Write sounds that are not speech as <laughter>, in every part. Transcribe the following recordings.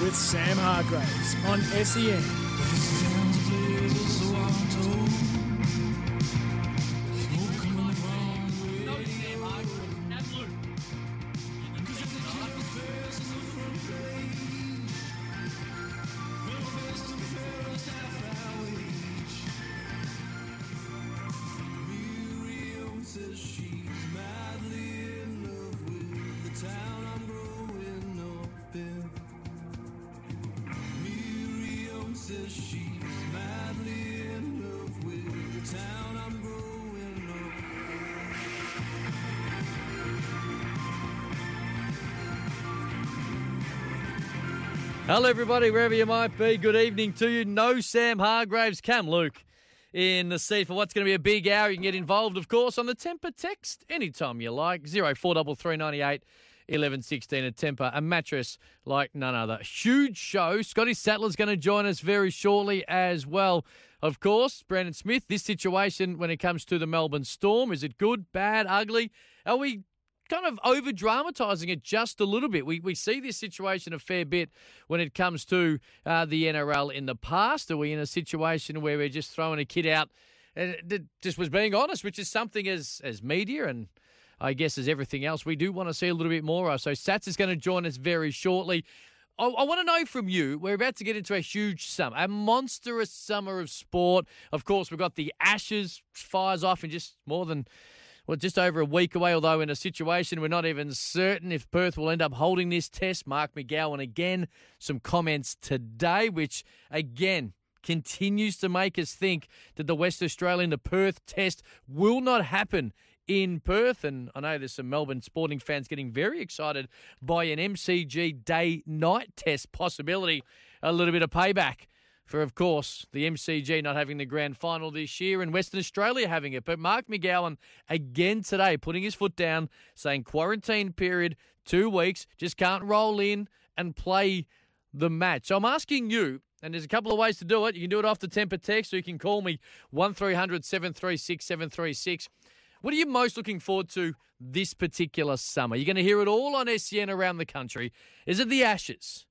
with Sam Hargraves on SEN. Hello, everybody, wherever you might be. Good evening to you. No Sam Hargraves, Cam Luke in the seat for what's going to be a big hour. You can get involved, of course, on the Temper text anytime you like. 043398 1116 a Temper, a mattress like none other. Huge show. Scotty Sattler's going to join us very shortly as well. Of course, Brandon Smith, this situation when it comes to the Melbourne Storm, is it good, bad, ugly? Are we kind of over dramatising it just a little bit. We, we see this situation a fair bit when it comes to uh, the NRL in the past. Are we in a situation where we're just throwing a kid out and it just was being honest, which is something as, as media and I guess as everything else, we do want to see a little bit more of. So Sats is going to join us very shortly. I, I want to know from you. We're about to get into a huge summer, a monstrous summer of sport. Of course, we've got the Ashes fires off in just more than well, just over a week away, although in a situation we're not even certain if Perth will end up holding this test. Mark McGowan again, some comments today, which again continues to make us think that the West Australian, the Perth test will not happen in Perth. And I know there's some Melbourne sporting fans getting very excited by an MCG day night test possibility. A little bit of payback for, of course, the MCG not having the grand final this year and Western Australia having it. But Mark McGowan again today putting his foot down, saying quarantine period, two weeks, just can't roll in and play the match. So I'm asking you, and there's a couple of ways to do it. You can do it off the temper text, or you can call me 1300 736 736. What are you most looking forward to this particular summer? You're going to hear it all on SEN around the country. Is it the Ashes?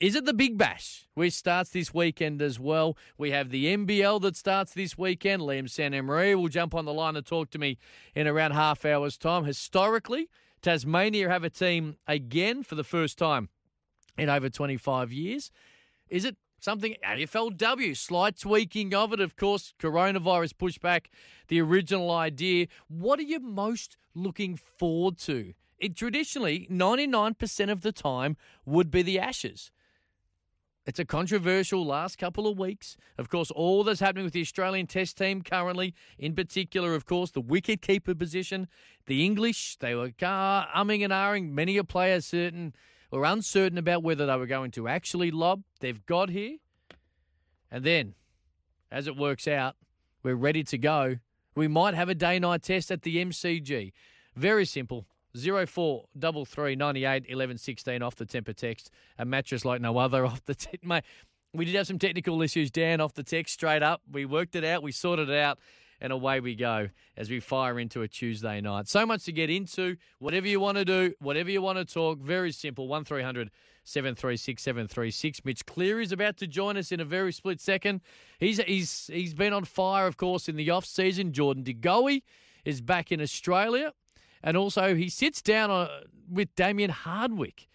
Is it the Big Bash, which starts this weekend as well? We have the NBL that starts this weekend. Liam San Maria will jump on the line to talk to me in around half hour's time. Historically, Tasmania have a team again for the first time in over 25 years. Is it something AFLW, slight tweaking of it? Of course, coronavirus pushed back the original idea. What are you most looking forward to? It traditionally, 99% of the time, would be the Ashes. It's a controversial last couple of weeks. Of course, all that's happening with the Australian Test team currently, in particular, of course, the wicket keeper position, the English, they were uh, umming and ahhing. Many a player certain or uncertain about whether they were going to actually lob. They've got here. And then, as it works out, we're ready to go. We might have a day night test at the MCG. Very simple. 0433 98 11 16 off the temper text. A mattress like no other <laughs> off the te- mate. We did have some technical issues, Dan, off the text straight up. We worked it out, we sorted it out, and away we go as we fire into a Tuesday night. So much to get into. Whatever you want to do, whatever you want to talk, very simple. 1300 736 736. Mitch Cleary is about to join us in a very split second. He's he's he's been on fire, of course, in the off season. Jordan De Goey is back in Australia. And also, he sits down uh, with Damien Hardwick.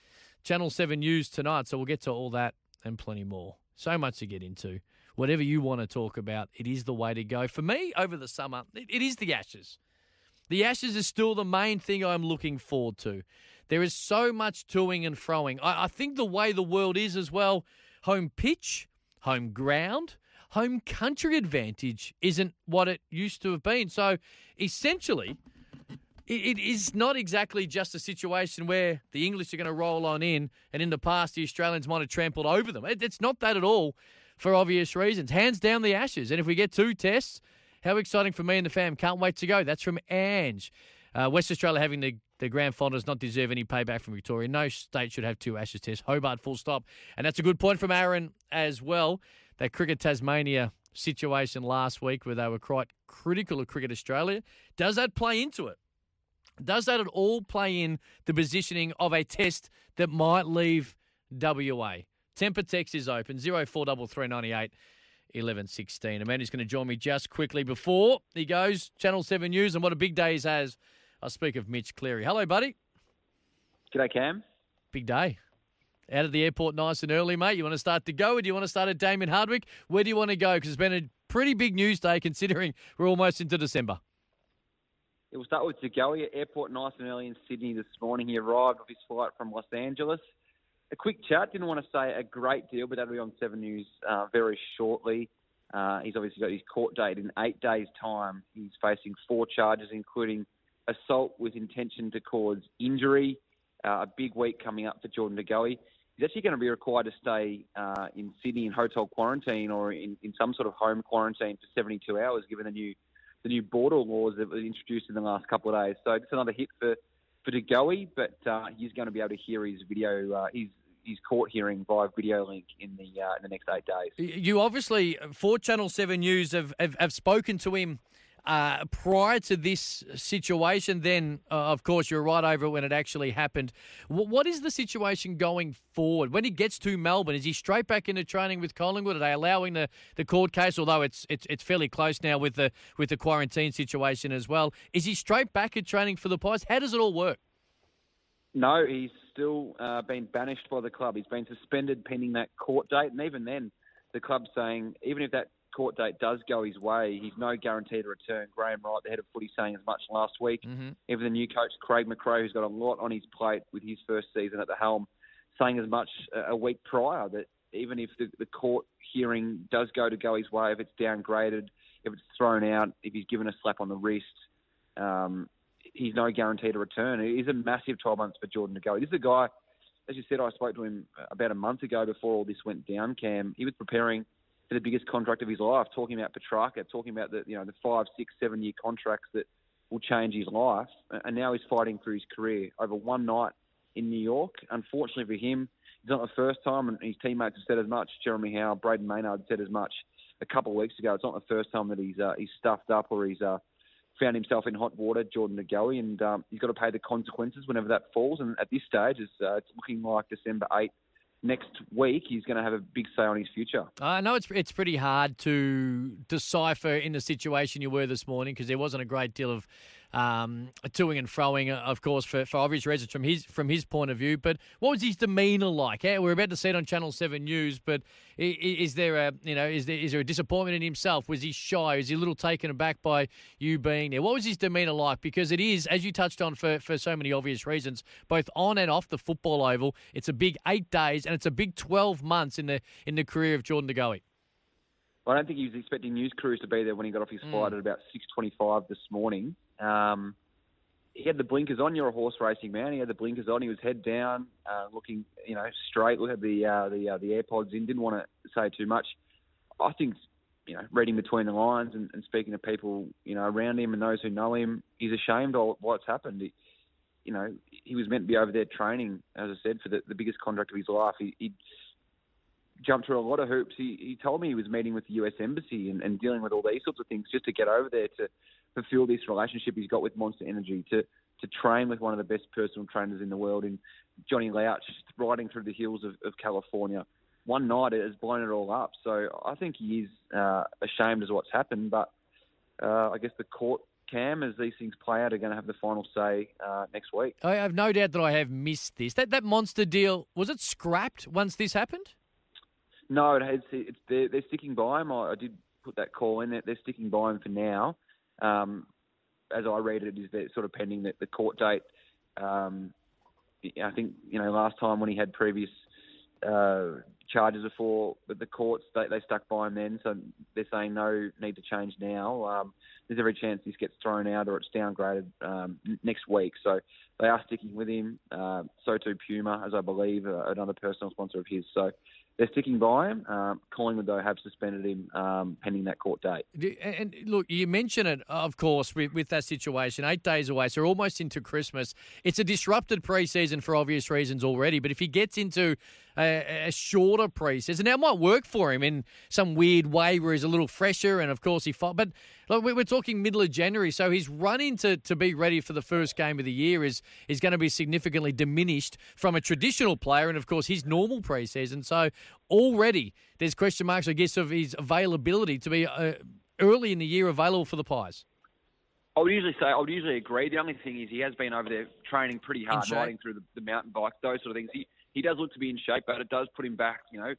Channel 7 News tonight. So we'll get to all that and plenty more. So much to get into. Whatever you want to talk about, it is the way to go. For me, over the summer, it, it is the Ashes. The Ashes is still the main thing I'm looking forward to. There is so much toing and froing. I, I think the way the world is as well, home pitch, home ground, home country advantage isn't what it used to have been. So essentially, it, is not exactly just a situation where the English are going to roll on in, and in the past the Australians might have trampled over them. It, it's not that at all, for obvious reasons. Hands down the Ashes, and if we get two tests, how exciting for me and the fam! Can't wait to go. That's from Ange. Uh, West Australia having the, the grand final does not deserve any payback from Victoria. No state should have two Ashes tests. Hobart, full stop. And that's a good point from Aaron as well. That Cricket Tasmania situation last week where they were quite critical of Cricket Australia. Does that play into it? Does that at all play in the positioning of a test that might leave WA? Temper text is open 043398 1116. Amanda's going to join me just quickly before he goes. Channel 7 News and what a big day he has. I speak of Mitch Cleary. Hello, buddy. G'day, Cam. Big day. Out of the airport nice and early, mate. You want to start to go or do you want to start at Damien Hardwick? Where do you want to go? Because it's been a pretty big news day considering we're almost into December. It will start with De Goey at airport nice and early in Sydney this morning. He arrived off his flight from Los Angeles. A quick chat. Didn't want to say a great deal, but that'll be on 7 News uh, very shortly. Uh, he's obviously got his court date in eight days' time. He's facing four charges, including assault with intention to cause injury. Uh, a big week coming up for Jordan De Goey. He's actually going to be required to stay uh, in Sydney in hotel quarantine or in, in some sort of home quarantine for 72 hours, given the new the new border laws that were introduced in the last couple of days. So it's another hit for for De Goey, but uh, he's going to be able to hear his video, uh, his his court hearing via video link in the uh, in the next eight days. You obviously for Channel Seven News have have, have spoken to him. Uh, prior to this situation, then uh, of course you're right over it when it actually happened. W- what is the situation going forward when he gets to Melbourne? Is he straight back into training with Collingwood? Are they allowing the, the court case? Although it's it's it's fairly close now with the with the quarantine situation as well. Is he straight back at training for the Pies? How does it all work? No, he's still uh, been banished by the club. He's been suspended pending that court date, and even then, the club's saying even if that court date does go his way, he's no guarantee to return. Graham Wright, the head of footy, saying as much last week. Mm-hmm. Even the new coach Craig McRae, who's got a lot on his plate with his first season at the helm, saying as much a week prior that even if the, the court hearing does go to go his way, if it's downgraded, if it's thrown out, if he's given a slap on the wrist, um, he's no guarantee to return. It is a massive 12 months for Jordan De Goey. This is a guy, as you said, I spoke to him about a month ago before all this went down, Cam. He was preparing for the biggest contract of his life, talking about Petracca, talking about the you know the five, six, seven year contracts that will change his life, and now he's fighting for his career over one night in New York. Unfortunately for him, it's not the first time, and his teammates have said as much. Jeremy Howe, Brayden Maynard said as much a couple of weeks ago. It's not the first time that he's uh, he's stuffed up or he's uh, found himself in hot water, Jordan Goey, and um, he's got to pay the consequences whenever that falls. And at this stage, it's, uh, it's looking like December 8th next week he's going to have a big say on his future. I know it's it's pretty hard to decipher in the situation you were this morning because there wasn't a great deal of um, toing and froing, uh, of course, for, for obvious reasons from his from his point of view. But what was his demeanour like? Yeah, we're about to see it on Channel Seven News, but is, is there a you know is there is there a disappointment in himself? Was he shy? Is he a little taken aback by you being there? What was his demeanour like? Because it is, as you touched on, for for so many obvious reasons, both on and off the football oval. It's a big eight days and it's a big twelve months in the in the career of Jordan De Goey. I don't think he was expecting news crews to be there when he got off his flight Mm. at about 6:25 this morning. Um, he had the blinkers on. You're a horse racing man. He had the blinkers on. He was head down, uh, looking, you know, straight. Look at the uh, the uh, the AirPods in. Didn't want to say too much. I think, you know, reading between the lines and, and speaking to people, you know, around him and those who know him, he's ashamed of what's happened. He, you know, he was meant to be over there training, as I said, for the, the biggest contract of his life. He, he jumped through a lot of hoops. He, he told me he was meeting with the US Embassy and, and dealing with all these sorts of things just to get over there to fulfill this relationship he's got with Monster Energy, to, to train with one of the best personal trainers in the world in Johnny Louch, riding through the hills of, of California. One night it has blown it all up. So I think he is uh, ashamed as what's happened, but uh, I guess the court cam, as these things play out, are going to have the final say uh, next week. I have no doubt that I have missed this. That that monster deal was it scrapped once this happened? No, it has, it's they're, they're sticking by him. I, I did put that call in. They're, they're sticking by him for now. Um, as I read it, is they're sort of pending the, the court date. Um, I think you know last time when he had previous uh, charges before, but the courts they, they stuck by him then, so they're saying no need to change now. Um, there's every chance this gets thrown out or it's downgraded um, next week. So they are sticking with him. Uh, so too Puma, as I believe, uh, another personal sponsor of his. So they're sticking by him. Um, Collingwood, though, have suspended him um, pending that court date. And look, you mention it, of course, with, with that situation, eight days away, so almost into Christmas. It's a disrupted preseason for obvious reasons already, but if he gets into a, a shorter preseason, now it might work for him in some weird way where he's a little fresher, and of course he fought. But we're talking middle of January, so his running to, to be ready for the first game of the year is is going to be significantly diminished from a traditional player, and of course his normal preseason. So already there's question marks, I guess, of his availability to be uh, early in the year available for the Pies. I would usually say I would usually agree. The only thing is he has been over there training pretty hard, riding through the, the mountain bike, those sort of things. He he does look to be in shape, but it does put him back. You know,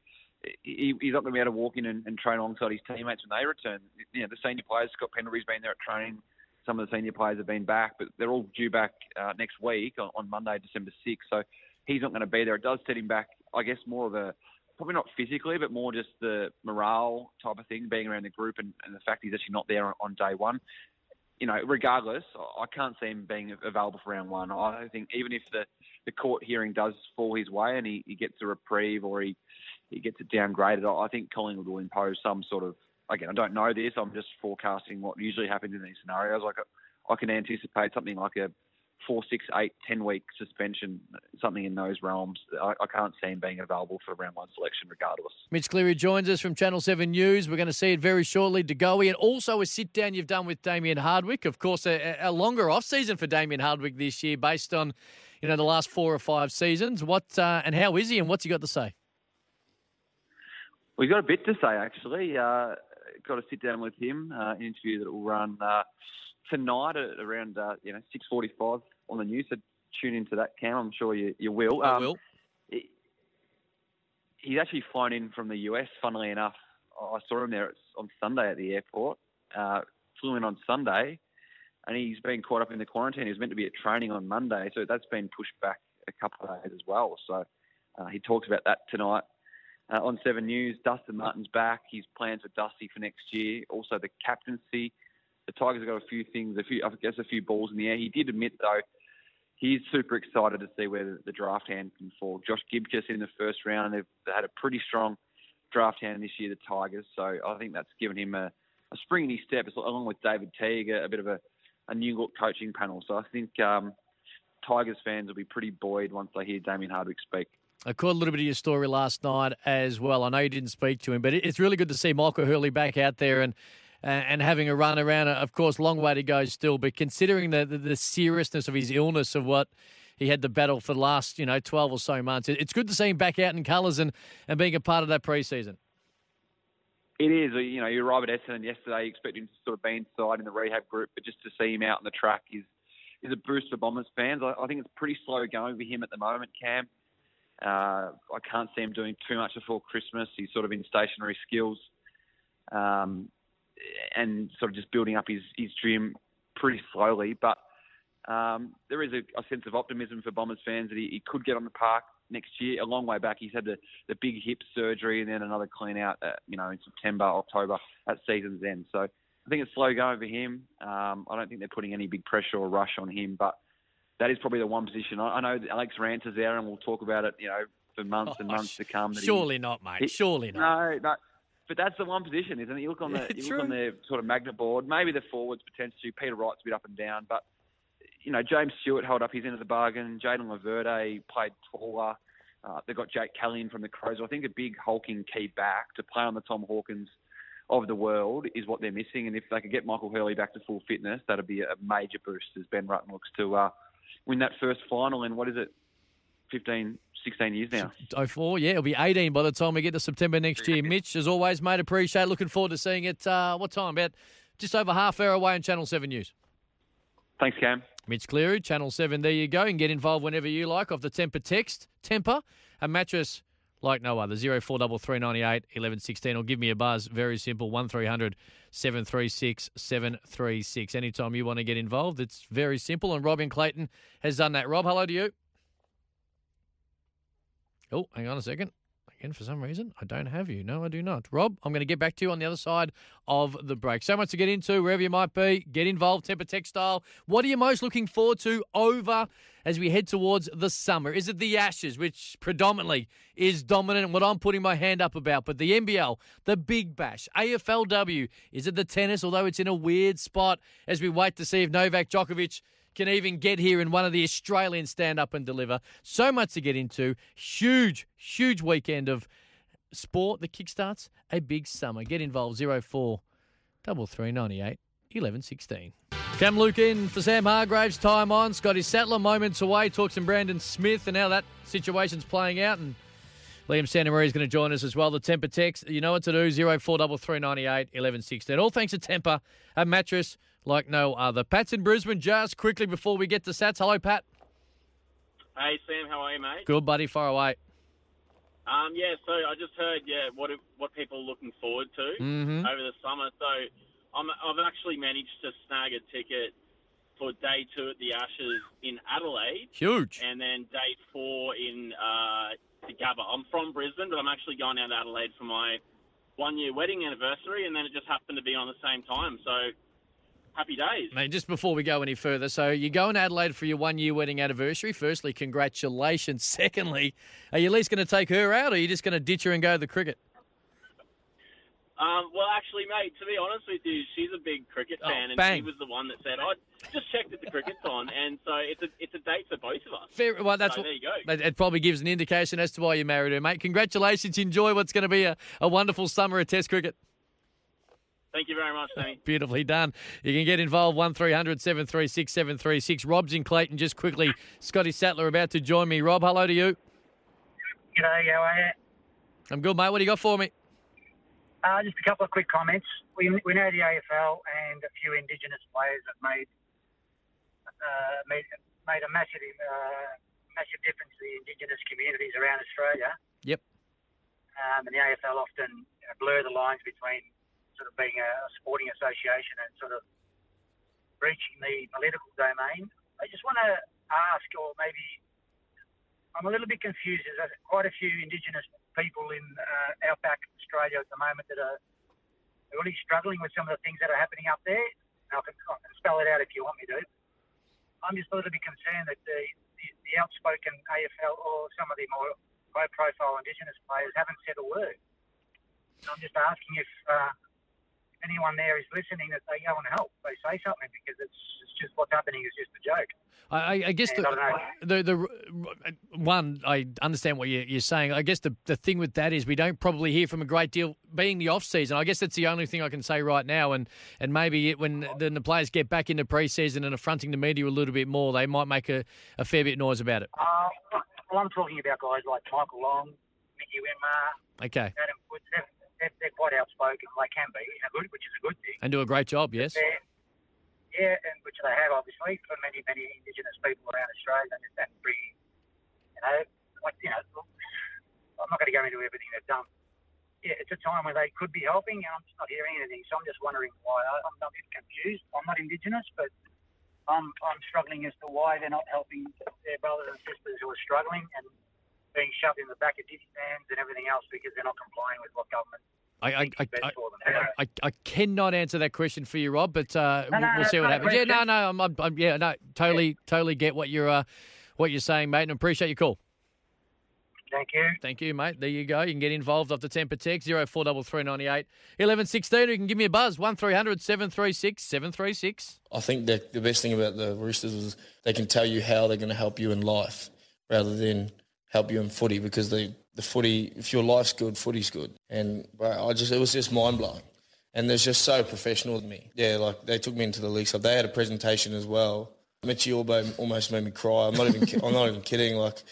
he, he's not going to be able to walk in and, and train alongside his teammates when they return. You know, the senior players, Scott Pendlebury's been there at training. Some of the senior players have been back, but they're all due back uh, next week on, on Monday, December 6th. So he's not going to be there. It does set him back, I guess, more of a probably not physically, but more just the morale type of thing, being around the group and, and the fact he's actually not there on, on day one. You know, regardless, I can't see him being available for round one. I think even if the, the court hearing does fall his way and he, he gets a reprieve or he he gets it downgraded, I think Collingwood will impose some sort of. Again, I don't know this. I'm just forecasting what usually happens in these scenarios. Like I can anticipate something like a four, six, eight, ten week suspension, something in those realms. I, I, can't see him being available for round one selection regardless. Mitch Cleary joins us from Channel 7 News. We're going to see it very shortly to and also a sit down you've done with Damien Hardwick. Of course, a, a longer off season for Damien Hardwick this year based on you know the last four or five seasons. What uh, and how is he and what's he got to say? We've got a bit to say actually. Uh, got to sit down with him. Uh, an interview that will run uh, tonight at around uh, you know six forty-five on the news. So tune into that, Cam. I'm sure you you will. I um, will. He, he's actually flown in from the US. Funnily enough, I saw him there on Sunday at the airport. Uh, flew in on Sunday, and he's been caught up in the quarantine. He was meant to be at training on Monday, so that's been pushed back a couple of days as well. So uh, he talks about that tonight uh, on Seven News. Dustin Martin's back. His plans for Dusty for next year. Also the captaincy. The Tigers have got a few things, a few, I guess, a few balls in the air. He did admit though he's super excited to see where the draft hand can fall. Josh Gibcus in the first round. They've had a pretty strong draft hand this year, the Tigers. So I think that's given him a, a spring in his step, along with David Teague, a, a bit of a, a, new look coaching panel. So I think um, Tigers fans will be pretty buoyed once they hear Damien Hardwick speak. I caught a little bit of your story last night as well. I know you didn't speak to him, but it's really good to see Michael Hurley back out there and and having a run around. Of course, long way to go still, but considering the, the, the seriousness of his illness, of what he had to battle for the last you know twelve or so months, it's good to see him back out in colours and, and being a part of that preseason. It is. Uh, you know, you arrive at Essendon yesterday, you expect him to sort of be inside in the rehab group, but just to see him out on the track is is a boost for Bombers fans. I, I think it's pretty slow going for him at the moment, Cam. Uh, I can't see him doing too much before Christmas. He's sort of in stationary skills um, and sort of just building up his, his gym pretty slowly. But um, there is a, a, sense of optimism for Bombers fans that he, he, could get on the park next year. A long way back, he's had the, the big hip surgery and then another clean out, uh, you know, in September, October at season's end. So I think it's slow going for him. Um, I don't think they're putting any big pressure or rush on him, but that is probably the one position. I, I know Alex Rance is there, and we'll talk about it, you know, for months and months to come. Surely he, not, mate. He, surely not. No, no. But that's the one position, isn't it? You look on the you look on the sort of magnet board. Maybe the forwards potentially. Peter Wright's a bit up and down, but you know James Stewart held up his end of the bargain. Jayden Laverde played taller. Uh, they've got Jake Kelly in from the Crows. I think a big hulking key back to play on the Tom Hawkins of the world is what they're missing. And if they could get Michael Hurley back to full fitness, that'd be a major boost as Ben Rutten looks to uh, win that first final in what is it, 15, 16 years now. 04, yeah, it'll be 18 by the time we get to September next year. Mitch, as always, mate, appreciate Looking forward to seeing it. Uh, what time? About just over half hour away on Channel 7 News. Thanks, Cam. Mitch Cleary, Channel 7, there you go. And get involved whenever you like off the Temper text. Temper, a mattress like no other. 043398 1116 or give me a buzz. Very simple. 1300 736 736. Anytime you want to get involved, it's very simple. And Robin Clayton has done that. Rob, hello to you. Oh, hang on a second. For some reason, I don't have you. No, I do not. Rob, I'm going to get back to you on the other side of the break. So much to get into, wherever you might be. Get involved, Temper Textile. What are you most looking forward to over as we head towards the summer? Is it the Ashes, which predominantly is dominant and what I'm putting my hand up about? But the NBL, the Big Bash, AFLW, is it the tennis, although it's in a weird spot as we wait to see if Novak Djokovic can even get here in one of the Australians stand up and deliver. So much to get into. Huge, huge weekend of sport that kickstarts a big summer. Get involved 04 3398 1116. Cam Luke in for Sam Hargraves. Time on. Scotty Sattler moments away. Talks to Brandon Smith and how that situation's playing out. And Liam Santamaria is going to join us as well. The Temper text, you know what to do, 043398 1116. All thanks to Temper, a mattress like no other. Pat's in Brisbane just quickly before we get to Sats. Hello, Pat. Hey, Sam. How are you, mate? Good, buddy. Far away. Um, yeah, so I just heard, yeah, what what people are looking forward to Mhm. over the summer. So I'm, I've actually managed to snag a ticket for day two at the Ashes in Adelaide, Huge. and then day four in uh, the Gabba. I'm from Brisbane, but I'm actually going down to Adelaide for my one year wedding anniversary, and then it just happened to be on the same time. So happy days. Mate, just before we go any further, so you're going to Adelaide for your one year wedding anniversary. Firstly, congratulations. <laughs> Secondly, are you at least going to take her out or are you just going to ditch her and go to the cricket? Um, well, actually, mate, to be honest with you, she's a big cricket Oh, fan, and bang. she was the one that said, "I just checked that the cricket's on," and so it's a it's a date for both of us. Fair, well, that's So what, there you go. That- It probably gives an indication as to why you married her, mate. Congratulations. Enjoy what's going to be a, a wonderful summer of Test cricket. Thank you very much, Sammy. <laughs> Beautifully done. You can get involved 1300 736 736. Rob's in Clayton just quickly. Scotty Sattler about to join me. Rob, hello to you. G'day, how are you? I'm good, mate. What do you got for me? Uh, just a couple of quick comments. We, we know the AFL and a few Indigenous players have made uh, made, made a massive uh, massive difference to the Indigenous communities around Australia. Yep. Um, and the AFL often blur the lines between sort of being a, sporting association and sort of reaching the political domain. I just want to ask, or maybe I'm a little bit confused. There's quite a few Indigenous people in uh, outback Australia at the moment that are really struggling with some of the things that are happening up there. I can, I can spell it out if you want me to. I'm just a little bit concerned that the, the, the outspoken AFL or some of the more high-profile Indigenous players haven't said a word. And I'm just asking if uh, anyone there is listening that they go and help, they say something because it's, it's just what's happening is just a joke. I, I- guess the, I the the one I understand what you're, you're saying. I guess the the thing with that is we don't probably hear from a great deal being the off season. I guess that's the only thing I can say right now. And and maybe it, when then the players get back into preseason and affronting the media a little bit more, they might make a, a fair bit noise about it. Uh, well, I'm talking about guys like Michael Long, Nicky Winmar, Okay, Adam Woods. They're, they're, quite outspoken. They can be, in a good, which is a good thing. and do a great job. Yes. Yeah, and which they have obviously for many, many Indigenous people around Australia, and bringing, you know, like you know, I'm not going to go into everything they've done. Yeah, it's a time where they could be helping, and I'm just not hearing anything. So I'm just wondering why. I'm a bit confused. I'm not Indigenous, but I'm I'm struggling as to why they're not helping their brothers and sisters who are struggling and being shoved in the back of divvy vans and everything else because they're not complying with what government I I, I, best I, for them. I, I cannot answer that question for you, Rob, but uh, No, we'll, no, we'll see what not a happens. Yeah, no, no, I'm, I'm, I'm yeah, no, totally, totally get what you're, uh, what you're saying, mate, and appreciate your call. Thank you. Thank you, mate. There you go. You can get involved up to Temper Text 043398 1116. Or you can give me a buzz 1300 736 736. I think that the best thing about the Roosters is they can tell you how they're going to help you in life rather than help you in footy because they, the footy, if your life's good, footy's good. And but I just, it was just mind blowing. And they're just so professional with me. Yeah, like they took me into the league. So they had a presentation as well. Mitchy Aubo almost made me cry. I'm not even, ki- I'm not even kidding. Like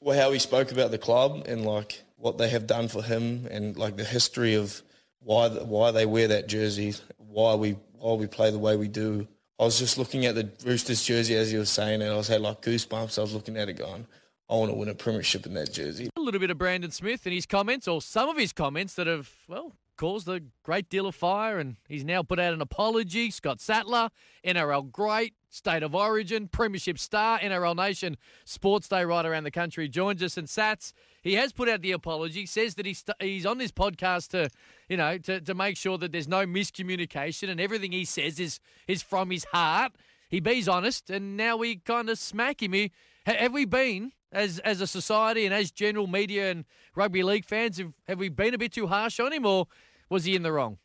well, how he spoke about the club and like what they have done for him and like the history of why why they wear that jersey, why we why we play the way we do. I was just looking at the Roosters jersey as you were saying it. I was had like goosebumps. I was looking at it going, I want to win a premiership in that jersey. A little bit of Brandon Smith and his comments, or some of his comments that have, well, caused a great deal of fire, and he's now put out an apology. Scott Sattler, NRL great, state of origin, premiership star, NRL Nation sports day right around the country joins us. And Sats, he has put out the apology, says that he's, he's on this podcast to, you know, to, to make sure that there's no miscommunication and everything he says is, is from his heart. He be's honest, and now we kind of smack him. He, have we been as as a society and as general media and rugby league fans have, have we been a bit too harsh on him or was he in the wrong?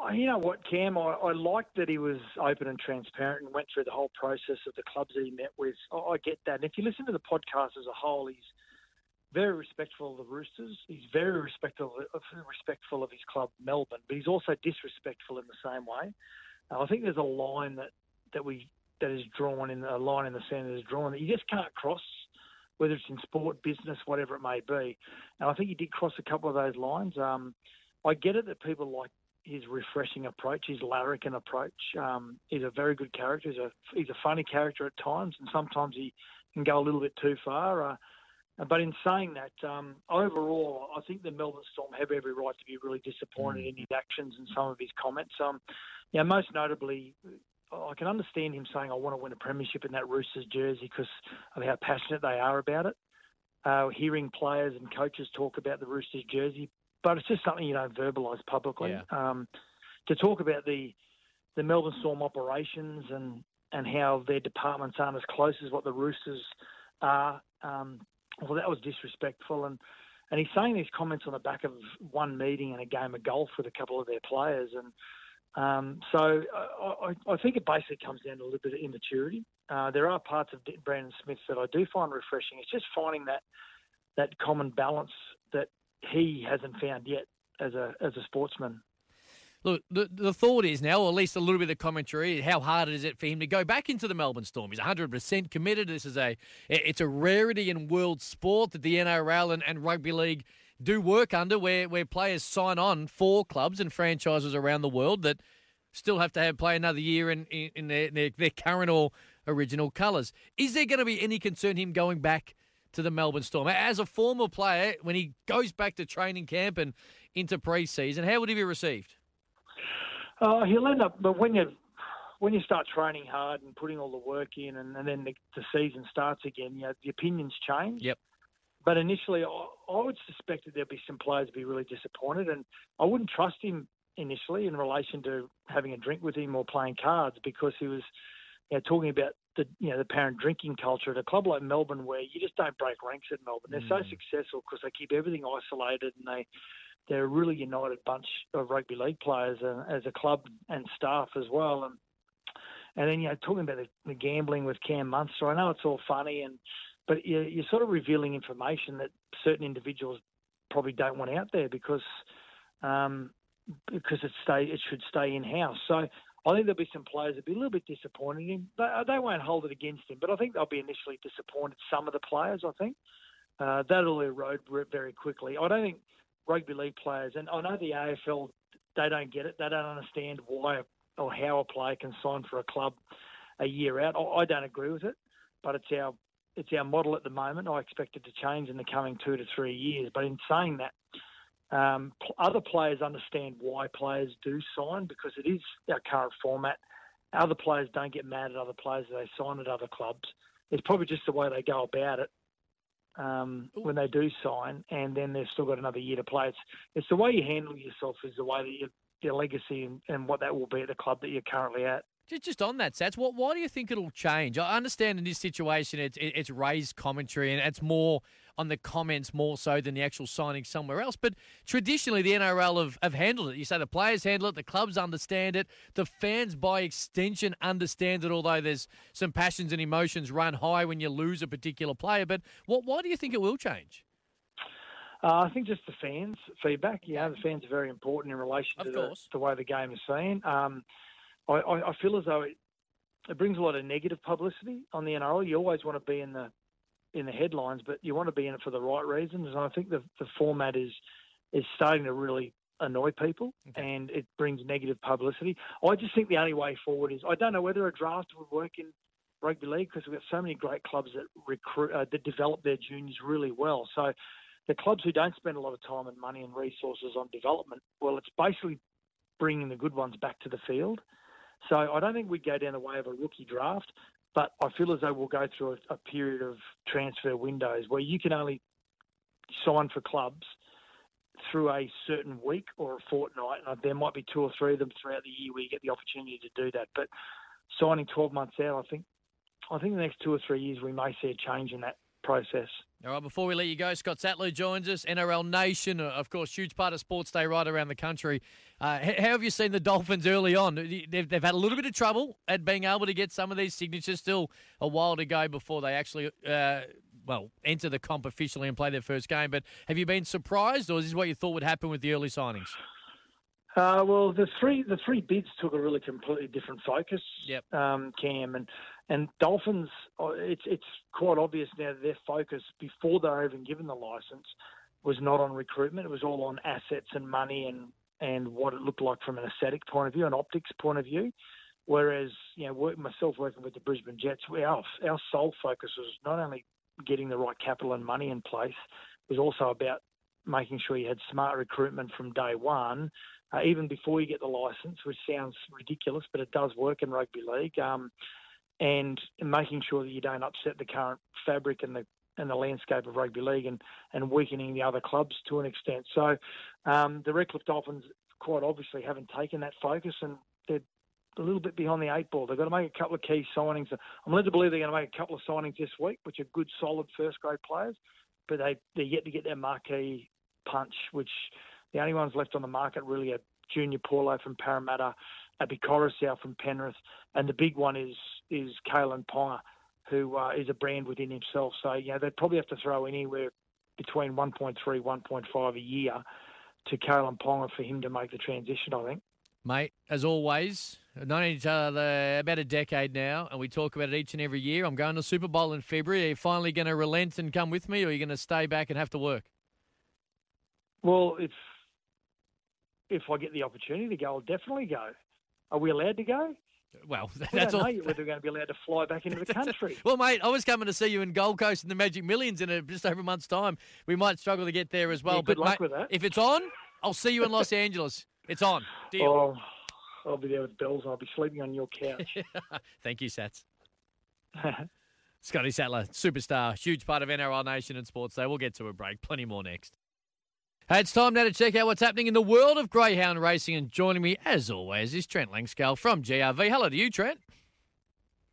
Oh, you know what, Cam? I, I liked that he was open and transparent and went through the whole process of the clubs that he met with. I, get that. And if you listen to the podcast as a whole, he's very respectful of the Roosters. He's very respectful of, respectful of his club, Melbourne, but he's also disrespectful in the same way. Uh, I think there's a line that, that we that is drawn in a line in the sand that is drawn that you just can't cross whether it's in sport, business, whatever it may be. And I think he did cross a couple of those lines. Um, I get it that people like his refreshing approach, his larrikin approach. Um, he's a very good character. He's a he's a funny character at times, and sometimes he can go a little bit too far. Uh, but in saying that, um, overall, I think the Melbourne Storm have every right to be really disappointed mm. in his actions and some of his comments. Um, yeah, most notably, I can understand him saying, I want to win a premiership in that Roosters jersey because of how passionate they are about it. Uh, hearing players and coaches talk about the Roosters jersey, but it's just something you don't verbalise publicly. Yeah. Um, to talk about the the Melbourne Storm operations and, and how their departments aren't as close as what the Roosters are, um, well, that was disrespectful. And, and he's saying these comments on the back of one meeting and a game of golf with a couple of their players. And um, so I, I, think it basically comes down to a little bit of immaturity. Uh, there are parts of Brandon Smith that I do find refreshing. It's just finding that that common balance that he hasn't found yet as a as a sportsman. Look, the, the thought is now, or at least a little bit of commentary, how hard is it for him to go back into the Melbourne Storm? He's 100% committed. This is a it's a rarity in world sport that the NRL and, and rugby league do work under where, where players sign on for clubs and franchises around the world that still have to have play another year in, in, in their, their, their current or original colours. Is there going to be any concern him going back to the Melbourne Storm? As a former player, when he goes back to training camp and into pre-season, how would he be received? Uh, he'll end up, but when you when you start training hard and putting all the work in, and, and then the, the, season starts again, you know, the opinions change. Yep. But initially, I, I would suspect that there'd be some players be really disappointed, and I wouldn't trust him initially in relation to having a drink with him or playing cards because he was you know, talking about the you know the parent drinking culture at a club like Melbourne where you just don't break ranks at Melbourne. They're mm. so successful because they keep everything isolated and they they're a really united bunch of rugby league players as a club and staff as well. And and then you know talking about the, the gambling with Cam Munster, I know it's all funny and but you're, you're sort of revealing information that certain individuals probably don't want out there because um, because it stay it should stay in house. So I think there'll be some players that'll be a little bit disappointed in him. They, they won't hold it against him, but I think they'll be initially disappointed. Some of the players, I think, uh, that'll erode very quickly. I don't think rugby league players, and I know the AFL, they don't get it. They don't understand why or how a player can sign for a club a year out. I, I don't agree with it, but it's our it's our model at the moment. I expect it to change in the coming two to three years. But in saying that, um, other players understand why players do sign because it is our current format. Other players don't get mad at other players that they sign at other clubs. It's probably just the way they go about it um, when they do sign, and then they've still got another year to play. It's, it's the way you handle yourself is the way that you, your legacy and, and what that will be at the club that you're currently at. Just on that, Sats, what, why do you think it'll change? I understand in this situation it's, it's raised commentary and it's more on the comments more so than the actual signing somewhere else. But traditionally, the NRL have, have handled it. You say the players handle it, the clubs understand it, the fans by extension understand it, although there's some passions and emotions run high when you lose a particular player. But what, why do you think it will change? Uh, I think just the fans' feedback. Yeah, the fans are very important in relation of to the, the, way the game is seen. Um, I, I, feel as though it, it brings a lot of negative publicity on the NRL. You always want to be in the in the headlines, but you want to be in it for the right reasons. And I think the the format is is starting to really annoy people, okay. and it brings negative publicity. I just think the only way forward is I don't know whether a draft would work in rugby league because we've got so many great clubs that recruit uh, that develop their juniors really well. So the clubs who don't spend a lot of time and money and resources on development, well, it's basically bringing the good ones back to the field. So I don't think we go down the way of a rookie draft, but I feel as though we'll go through a, a period of transfer windows where you can only sign for clubs through a certain week or a fortnight. And there might be two or three of them throughout the year where you get the opportunity to do that. But signing 12 months out, I think, I think the next two or three years we may see a change in that process. All right, before we let you go, Scott Sattler joins us, NRL Nation, uh, of course, huge part of Sports Day right around the country. Uh, how have you seen the Dolphins early on? They've, they've had a little bit of trouble at being able to get some of these signatures. Still a while to go before they actually, uh, well, enter the comp officially and play their first game. But have you been surprised, or is this what you thought would happen with the early signings? Uh, well, the three the three bids took a really completely different focus. Yep. Um, Cam and and Dolphins, uh, it's it's quite obvious now their focus before they were even given the license was not on recruitment. It was all on assets and money and and what it looked like from an aesthetic point of view, an optics point of view. Whereas, you know, work, myself working with the Brisbane Jets, our our sole focus was not only getting the right capital and money in place, it was also about making sure you had smart recruitment from day one uh, even before you get the license, which sounds ridiculous, but it does work in rugby league. Um, and making sure that you don't upset the current fabric and the and the landscape of rugby league and, and weakening the other clubs to an extent. So um, the Redcliffe Dolphins quite obviously haven't taken that focus and they're a little bit behind the eight ball. They've got to make a couple of key signings. I'm led to believe they're going to make a couple of signings this week, which are good, solid first grade players, but they, they're yet to get their marquee punch, which the only ones left on the market really are Junior Paulo from Parramatta, Api Koroisau from Penrith, and the big one is is Kalyn Ponga, who uh, is a brand within himself. So you know they'd probably have to throw anywhere between 1.3, 1.5 a year to Kalyn Ponga for him to make the transition. I think. Mate, as always, known each other about a decade now, and we talk about it each and every year. I'm going to Super Bowl in February. Are you finally going to relent and come with me, or are you going to stay back and have to work? Well, if if I get the opportunity to go, I'll definitely go. Are we allowed to go? Well, <laughs> we that's don't all. know whether we're going to be allowed to fly back into the <laughs> country. well, mate, I was coming to see you in Gold Coast in the Magic Millions in a, just over a month's time. We might struggle to get there as well. Yeah, good but luck mate, with that. if it's on, I'll see you in Los Angeles. It's on. Deal. Oh, I'll be there with bells. I'll be sleeping on your couch. <laughs> Thank you, Sats. Scotty Sattler, superstar, huge part of NRL Nation and Sports Day. We'll get to a break. Plenty more next. Hey, it's time now to check out what's happening in the world of greyhound racing. And joining me, as always, is Trent Langscale from GRV. Hello to you, Trent.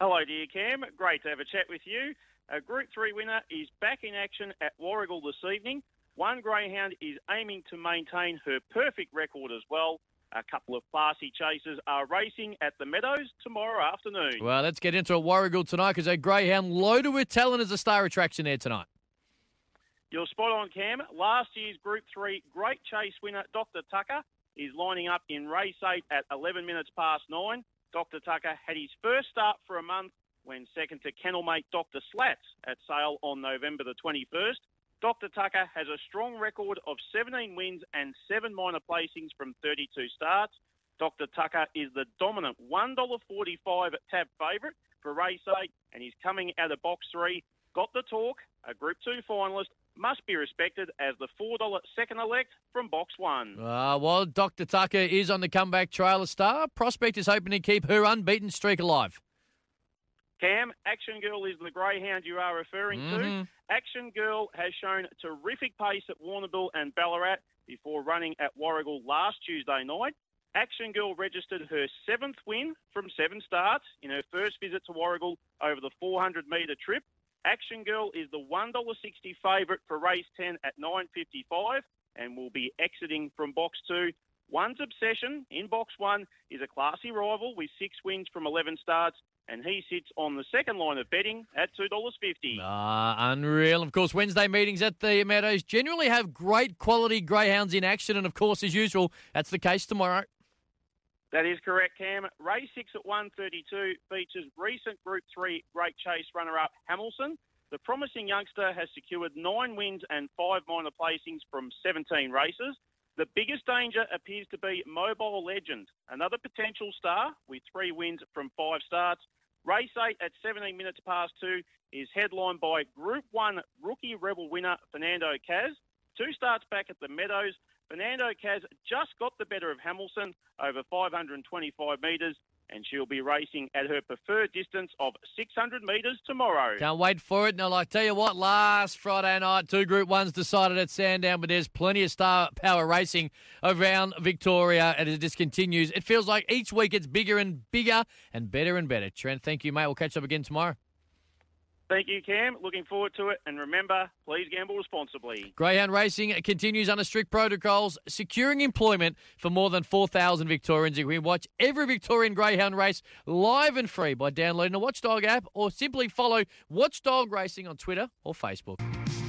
Hello, dear Cam. Great to have a chat with you. A Group 3 winner is back in action at Warragul this evening. One greyhound is aiming to maintain her perfect record as well. A couple of classy chasers are racing at the Meadows tomorrow afternoon. Well, let's get into a Warragul tonight because a greyhound loaded with talent is a star attraction there tonight. You're spot on, Cam. Last year's Group 3 Great Chase winner, Dr. Tucker, is lining up in race 8 at 11 minutes past 9. Dr. Tucker had his first start for a month when second to kennelmate Dr. Slats at sale on November the 21st. Dr. Tucker has a strong record of 17 wins and 7 minor placings from 32 starts. Dr. Tucker is the dominant $1.45 tab favourite for race 8 and he's coming out of box 3. Got the talk, a Group 2 finalist, must be respected as the $4 second elect from box 1. Uh, well, Dr. Tucker is on the comeback trailer star. Prospect is hoping to keep her unbeaten streak alive. Cam, Action Girl is the greyhound you are referring Mhm. to. Action Girl has shown terrific pace at Warrnambool and Ballarat before running at Warragul last Tuesday night. Action Girl registered her seventh win from seven starts in her first visit to Warragul over the 400 metre trip. Action Girl is the $1.60 favourite for race 10 at 9.55 and will be exiting from box 2. One's Obsession in box 1 is a classy rival with six wins from 11 starts and he sits on the second line of betting at $2.50. Ah, unreal. Of course, Wednesday meetings at the Meadows generally have great quality greyhounds in action, and of course, as usual, that's the case tomorrow. That is correct, Cam. Race 6 at 132 features recent Group 3 Great Chase runner-up Hamilton. The promising youngster has secured nine wins and five minor placings from 17 races. The biggest danger appears to be Mobile Legend, another potential star with three wins from five starts. Race 8 at 17 minutes past 2 is headlined by Group 1 rookie rebel winner Fernando Kaz. Two starts back at the Meadows. Fernando Kaz just got the better of Hamilton over 525 metres and she'll be racing at her preferred distance of 600 metres tomorrow. Can't wait for it. Now, I tell you what, last Friday night, two Group 1s decided at Sandown, but there's plenty of star power racing around Victoria, and it just continues. It feels like each week it's bigger and bigger and better and better. Trent, thank you, mate. We'll catch up again tomorrow. Thank you, Cam. Looking forward to it. And remember, please gamble responsibly. Greyhound Racing continues under strict protocols, securing employment for more than 4,000 Victorians. You can watch every Victorian Greyhound race live and free by downloading the Watchdog app or simply follow Watchdog Racing on Twitter or Facebook.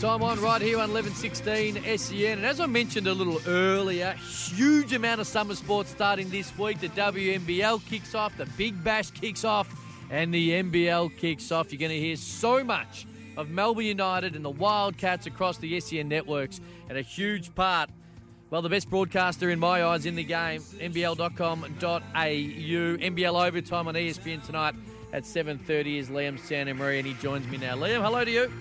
Time on right here on 1116 SEN. And as I mentioned a little earlier, huge amount of summer sports starting this week. The WNBL kicks off, the Big Bash kicks off and the NBL kicks off. You're going to hear so much of Melbourne United and the Wildcats across the SEN networks, and a huge part. Well, the best broadcaster in my eyes in the game, NBL.com.au. NBL overtime on ESPN tonight at 7.30 is Liam Santamaria, and he joins me now. Liam, hello to you.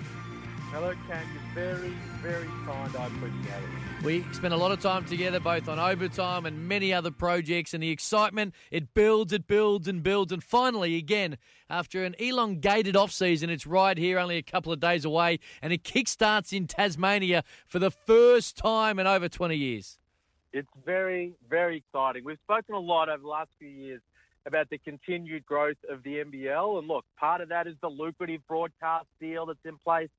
Hello, Cam. You're very, very kind. I appreciate it. We spent a lot of time together, both on overtime and many other projects, and the excitement it builds, it builds, and builds, and finally, again, after an elongated off season, it's right here, only a couple of days away, and it kickstarts in Tasmania for the first time in over 20 years. It's very, very exciting. We've spoken a lot over the last few years about the continued growth of the NBL, and look, part of that is the lucrative broadcast deal that's in place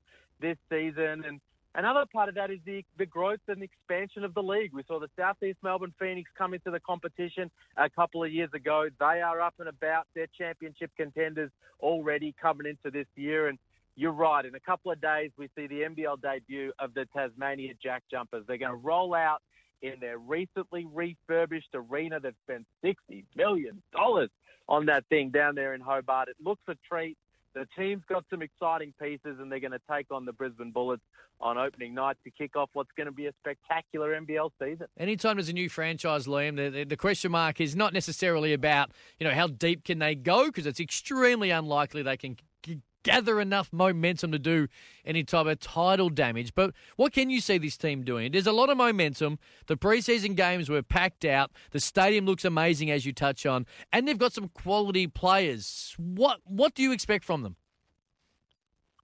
this season, and Another part of that is the, the growth and expansion of the league. We saw the Southeast Melbourne Phoenix come into the competition a couple of years ago. They are up and about. They're championship contenders already coming into this year. And you're right. In a couple of days, we see the NBL debut of the Tasmania Jack Jumpers. They're going to roll out in their recently refurbished arena that spent $60 million on that thing down there in Hobart. It looks a treat. The team's got some exciting pieces, and they're going to take on the Brisbane Bullets on opening night to kick off what's going to be a spectacular NBL season. Anytime there's a new franchise, Liam, the, the question mark is not necessarily about you know how deep can they go because it's extremely unlikely they can gather enough momentum to do any type of title damage. But what can you see this team doing? There's a lot of momentum. The preseason games were packed out. The stadium looks amazing, as you touch on, and they've got some quality players. What what do you expect from them?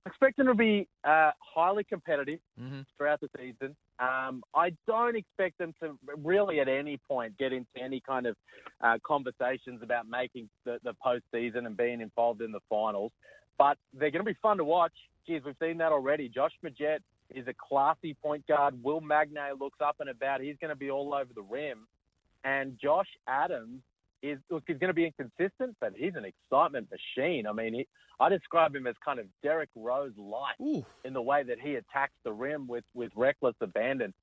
I expect them to be uh, highly competitive mm-hmm. throughout the season. Um, I don't expect them to really at any point get into any kind of uh, conversations about making the, the postseason and being involved in the finals. But they're going to be fun to watch. Geez, we've seen that already. Josh Magette is a classy point guard. Will Magnay looks up and about. He's going to be all over the rim. And Josh Adams is look, he's going to be inconsistent, but he's an excitement machine. I mean, he, I describe him as kind of Derrick Rose light in the way that he attacks the rim with with reckless abandon.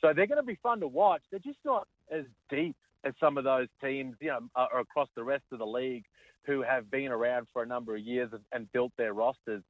So they're going to be fun to watch. They're just not as deep as some of those teams, you know, across the rest of the league who have been around for a number of years and built their rosters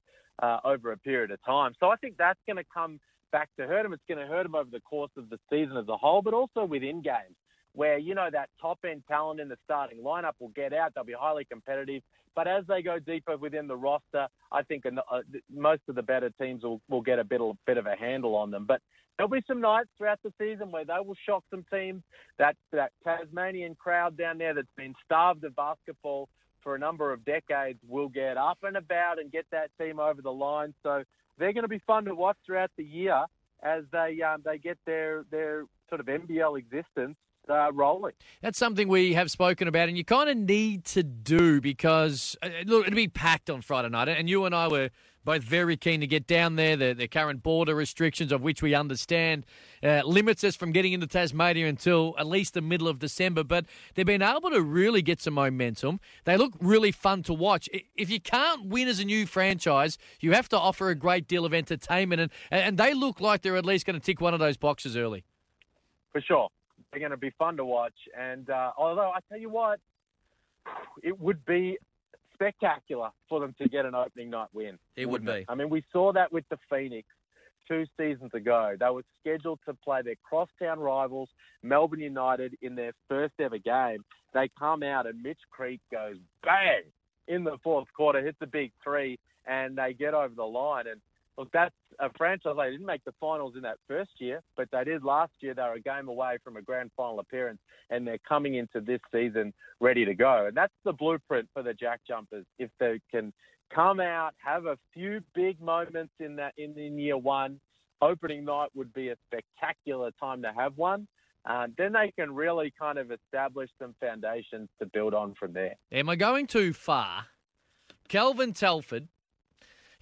uh, over a period of time. So I think that's going to come back to hurt them. It's going to hurt them over the course of the season as a whole, but also within games where, you know, that top end talent in the starting lineup will get out. They'll be highly competitive. But as they go deeper within the roster, I think uh, most of the better teams will, will get a bit, a bit of a handle on them. But there'll be some nights throughout the season where they will shock some teams. That, that Tasmanian crowd down there that's been starved of basketball for a number of decades will get up and about and get that team over the line. So they're going to be fun to watch throughout the year as they um, they get their their sort of NBL existence uh, rolling. That's something we have spoken about, and you kind of need to do because uh, look, it'll be packed on Friday night, and you and I were both very keen to get down there. The, the current border restrictions, of which we understand, uh, limits us from getting into Tasmania until at least the middle of December. But they've been able to really get some momentum. They look really fun to watch. If you can't win as a new franchise, you have to offer a great deal of entertainment, and and they look like they're at least going to tick one of those boxes early. For sure, they're going to be fun to watch. And uh, although I tell you what, it would be spectacular for them to get an opening night win. It would be. I mean, we saw that with the Phoenix two seasons ago. They were scheduled to play their crosstown rivals, Melbourne United, in their first ever game. They come out and Mitch Creek goes bang in the fourth quarter, hits a big three, and they get over the line. And look, that's a franchise. They didn't make the finals in that first year, but they did last year. They were a game away from a grand final appearance, and they're coming into this season ready to go. And that's the blueprint for the Jack Jumpers. If they can come out, have a few big moments in that in, in year one, opening night would be a spectacular time to have one. Uh, then they can really kind of establish some foundations to build on from there. Am I going too far? Kelvin Telford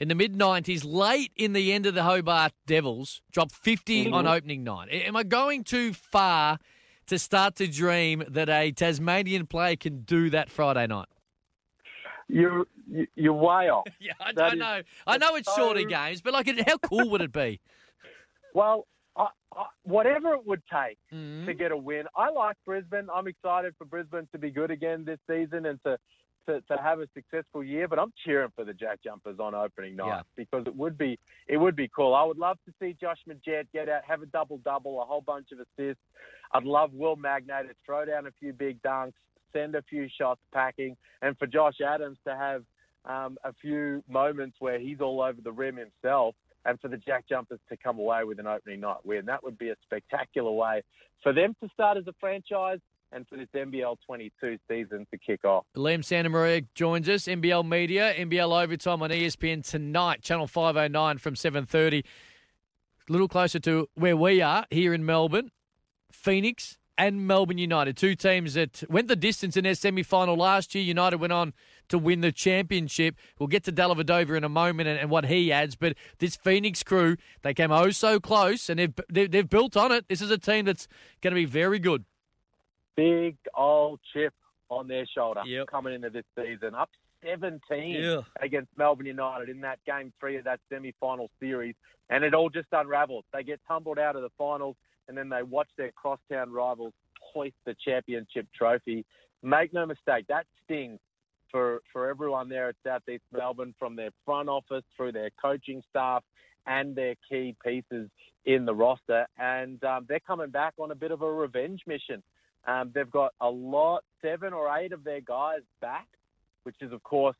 in the mid 90s, late in the end of the Hobart Devils, dropped 50 Mm-hmm. on opening night. Am I going too far to start to dream that a Tasmanian player can do that Friday night? You're you're way off. <laughs> Yeah, I, That is- know. I know it's so- shorter games, but like, how cool would it be? <laughs> Well, I, I, whatever it would take Mm-hmm. to get a win, I like Brisbane. I'm excited for Brisbane to be good again this season and to, to, to have a successful year. But I'm cheering for the Jack Jumpers on opening night Yeah. because it would be it would be cool. I would love to see Josh Magette get out, have a double double, a whole bunch of assists. I'd love Will Magnay to throw down a few big dunks, send a few shots packing, and for Josh Adams to have um, a few moments where he's all over the rim himself, and for the Jack Jumpers to come away with an opening night win. That would be a spectacular way for them to start as a franchise and for this NBL 22 season to kick off. Liam Santamaria joins us, NBL Media, NBL Overtime on ESPN tonight, Channel 509 from 7.30. A little closer to where we are here in Melbourne, Phoenix and Melbourne United, two teams that went the distance in their semi-final last year. United went on to win the championship. We'll get to Dellavedova in a moment and, and what he adds, but this Phoenix crew, they came oh so close and they've, they've built on it. This is a team that's going to be very good. Big old chip on their shoulder Yep. coming into this season. Up 17 Yeah. against Melbourne United in that game three of that semi-final series, and it all just unravelled. They get tumbled out of the finals, and then they watch their crosstown rivals hoist the championship trophy. Make no mistake, that stings for for everyone there at Southeast Melbourne, from their front office through their coaching staff and their key pieces in the roster, and um, they're coming back on a bit of a revenge mission. Um, they've got a lot, seven or eight of their guys back, which is, of course,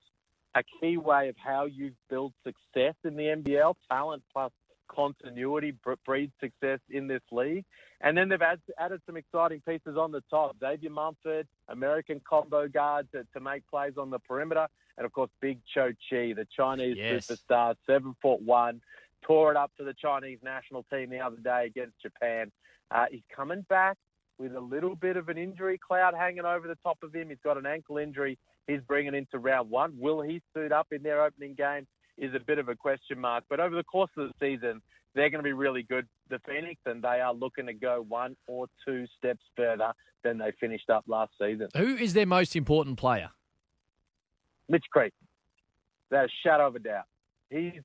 a key way of how you build success in the NBL. Talent plus continuity br- breeds success in this league. And then they've add, added some exciting pieces on the top. Xavier Munford, American combo guard to, to make plays on the perimeter. And, of course, Big Zhou Qi, the Chinese Yes. superstar, seven foot one, tore it up for the Chinese national team the other day against Japan. Uh, he's coming back with a little bit of an injury cloud hanging over the top of him. He's got an ankle injury he's bringing into round one. Will he suit up in their opening game is a bit of a question mark. But over the course of the season, they're going to be really good, the Phoenix, and they are looking to go one or two steps further than they finished up last season. Who is their most important player? Mitch Creek, without a shadow of a doubt. He's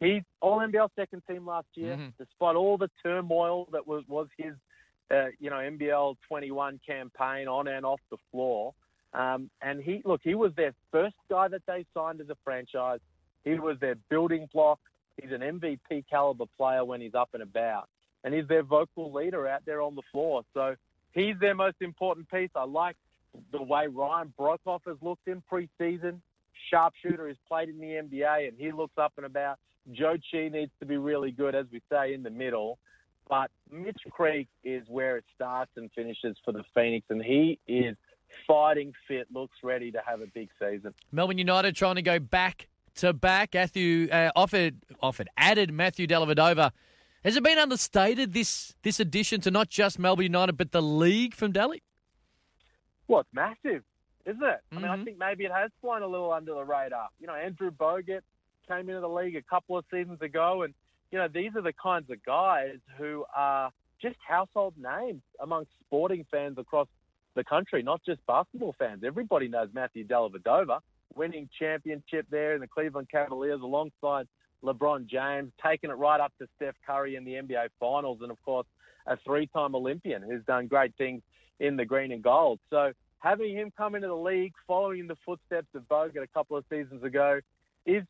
he's all NBL second team last year, Mhm. despite all the turmoil that was was his uh, you know NBL 21 campaign on and off the floor. Um, and he look, he was their first guy that they signed as a franchise. He was their building block. He's an MVP caliber player when he's up and about, and he's their vocal leader out there on the floor. So he's their most important piece. I like the way Ryan Broekhoff has looked in preseason. Sharpshooter has played in the NBA and he looks up and about. Zhou Qi needs to be really good, as we say, in the middle. But Mitch Creek is where it starts and finishes for the Phoenix, and he is fighting fit, looks ready to have a big season. Melbourne United trying to go back to back. Matthew uh, offered offered added Matthew Dellavedova. Has it been understated this this addition to not just Melbourne United but the league from Delly? Well, it's massive, isn't it? I mean, I Mhm. think maybe it has flown a little under the radar. You know, Andrew Bogut came into the league a couple of seasons ago, and you know, these are the kinds of guys who are just household names amongst sporting fans across the country, not just basketball fans. Everybody knows Matthew Dellavedova, winning championship there in the Cleveland Cavaliers alongside LeBron James, taking it right up to Steph Curry in the NBA Finals, and of course, a three-time Olympian who's done great things in the green and gold. So having him come into the league, following the footsteps of Bogut a couple of seasons ago, is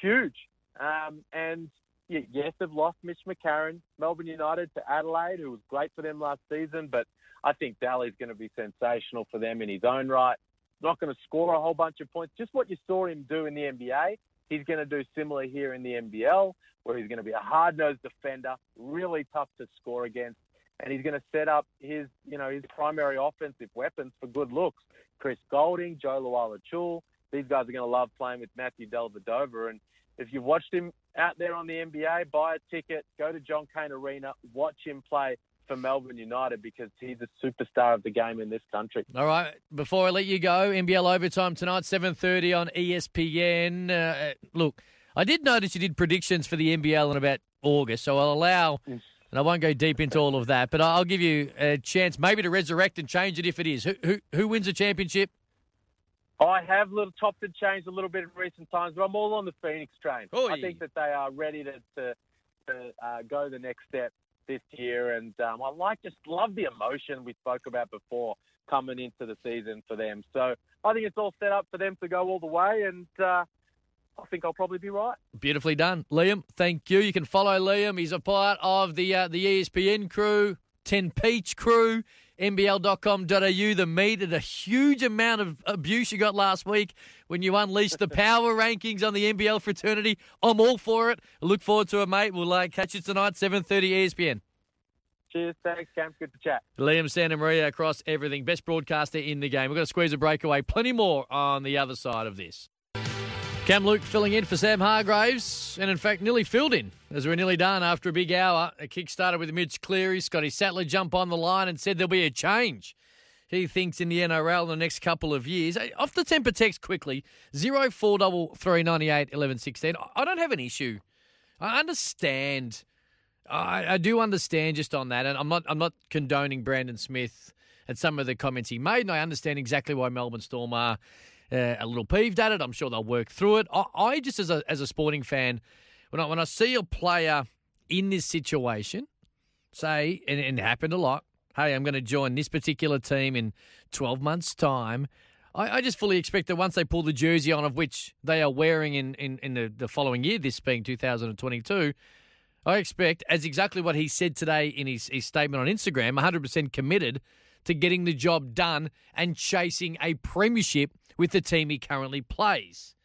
huge. Um, and yes, they've lost Mitch McCarron, Melbourne United to Adelaide, who was great for them last season, but I think Delly's going to be sensational for them in his own right. not going to score a whole bunch of points. Just what you saw him do in the NBA, he's going to do similar here in the NBL, where he's going to be a hard-nosed defender, really tough to score against, and he's going to set up his, you know, his primary offensive weapons for good looks. Chris Goulding, Jo Lual-Acuil, these guys are going to love playing with Matthew Dellavedova, and if you've watched him out there on the NBA, buy a ticket, go to John Cain Arena, watch him play for Melbourne United because he's a superstar of the game in this country. All right, before I let you go, NBL overtime tonight, seven thirty on ESPN. Uh, look, I did notice you did predictions for the NBL in about August, so I'll allow. And I won't go deep into all of that, but I'll give you a chance maybe to resurrect and change it if it is. Who who, who wins the championship? I have little topped and changed a little bit in recent times, but I'm all on the Phoenix train. Oy. I think that they are ready to to, to uh, go the next step this year, and um, I like just love the emotion we spoke about before coming into the season for them. So I think it's all set up for them to go all the way, and uh, I think I'll probably be right. Beautifully done, Liam. Thank you. You can follow Liam. He's a part of the uh, the ESPN crew, Ten Peach crew. NBL.com.au, the meet, and a huge amount of abuse you got last week when you unleashed the power rankings on the NBL fraternity. I'm all for it. I look forward to it, mate. We'll uh, catch you tonight, 7.30 ESPN. Cheers. Thanks, Cam. Good to chat. Liam Santamaria across everything. Best broadcaster in the game. We're going to squeeze a breakaway. Plenty more on the other side of this. Cam Luke filling in for Sam Hargraves, and in fact, nearly filled in as we're nearly done after a big hour. A kick started with Mitch Cleary. Scotty Sattler jump on the line and said there'll be a change. He thinks in the NRL in the next couple of years. Off the temper text quickly, 043398 1116. I don't have an issue. I understand. I, I do understand just on that, and I'm not. I'm not condoning Brandon Smith and some of the comments he made, and I understand exactly why Melbourne Storm are uh, a little peeved at it. I'm sure they'll work through it. I, I just, as a as a sporting fan, when I when I see a player in this situation, say, and, it happened a lot. Hey, I'm going to join this particular team in 12 months' time. I, I, just fully expect that once they pull the jersey on, of which they are wearing in, in, in the, the following year, this being 2022, I expect, as exactly what he said today in his, his statement on Instagram, 100% committed to getting the job done and chasing a premiership with the team he currently plays.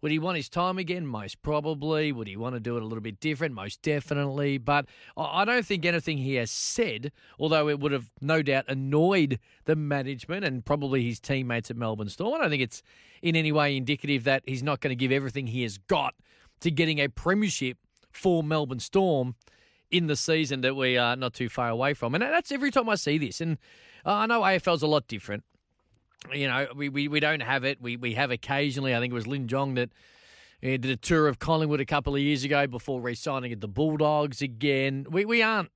Would he want his time again? Most probably. Would he want to do it a little bit different? Most definitely. But I don't think anything he has said, although it would have no doubt annoyed the management and probably his teammates at Melbourne Storm, I don't think it's in any way indicative that he's not going to give everything he has got to getting a premiership for Melbourne Storm in the season that we are not too far away from. And that's every time I see this. And uh, I know AFL's a lot different you know, we, we, we don't have it. We we have occasionally. I think it was Lin Jong that uh, did a tour of Collingwood a couple of years ago before re-signing at the Bulldogs again. We we aren't.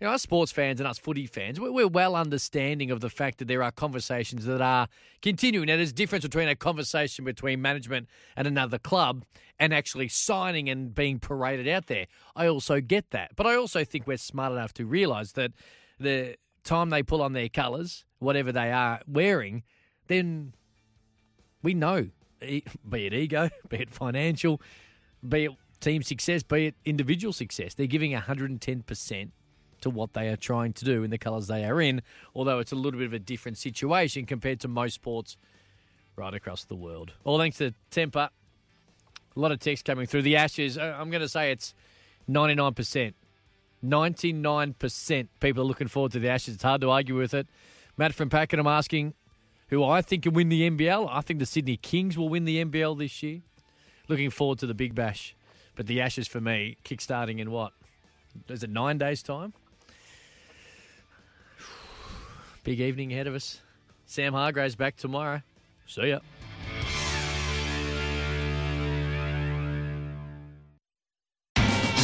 You know, us sports fans and us footy fans, we're well understanding of the fact that there are conversations that are continuing. Now, there's a difference between a conversation between management and another club and actually signing and being paraded out there. I also get that. But I also think we're smart enough to realise that the time they pull on their colours, whatever they are wearing, then we know, be it ego, <laughs> be it financial, be it team success, be it individual success, they're giving 110% to what they are trying to do in the colours they are in, although it's a little bit of a different situation compared to most sports right across the world. All thanks to Temper. A lot of text coming through. The Ashes, uh, I'm going to say it's 99%. 99% people are looking forward to the Ashes. It's hard to argue with it. Matt from Pakenham asking who I think can win the NBL. I think the Sydney Kings will win the NBL this year. Looking forward to the Big Bash. But the Ashes for me, kick-starting in what? Is it nine days' time? <sighs> Big evening ahead of us. Sam Hargraves back tomorrow. See ya.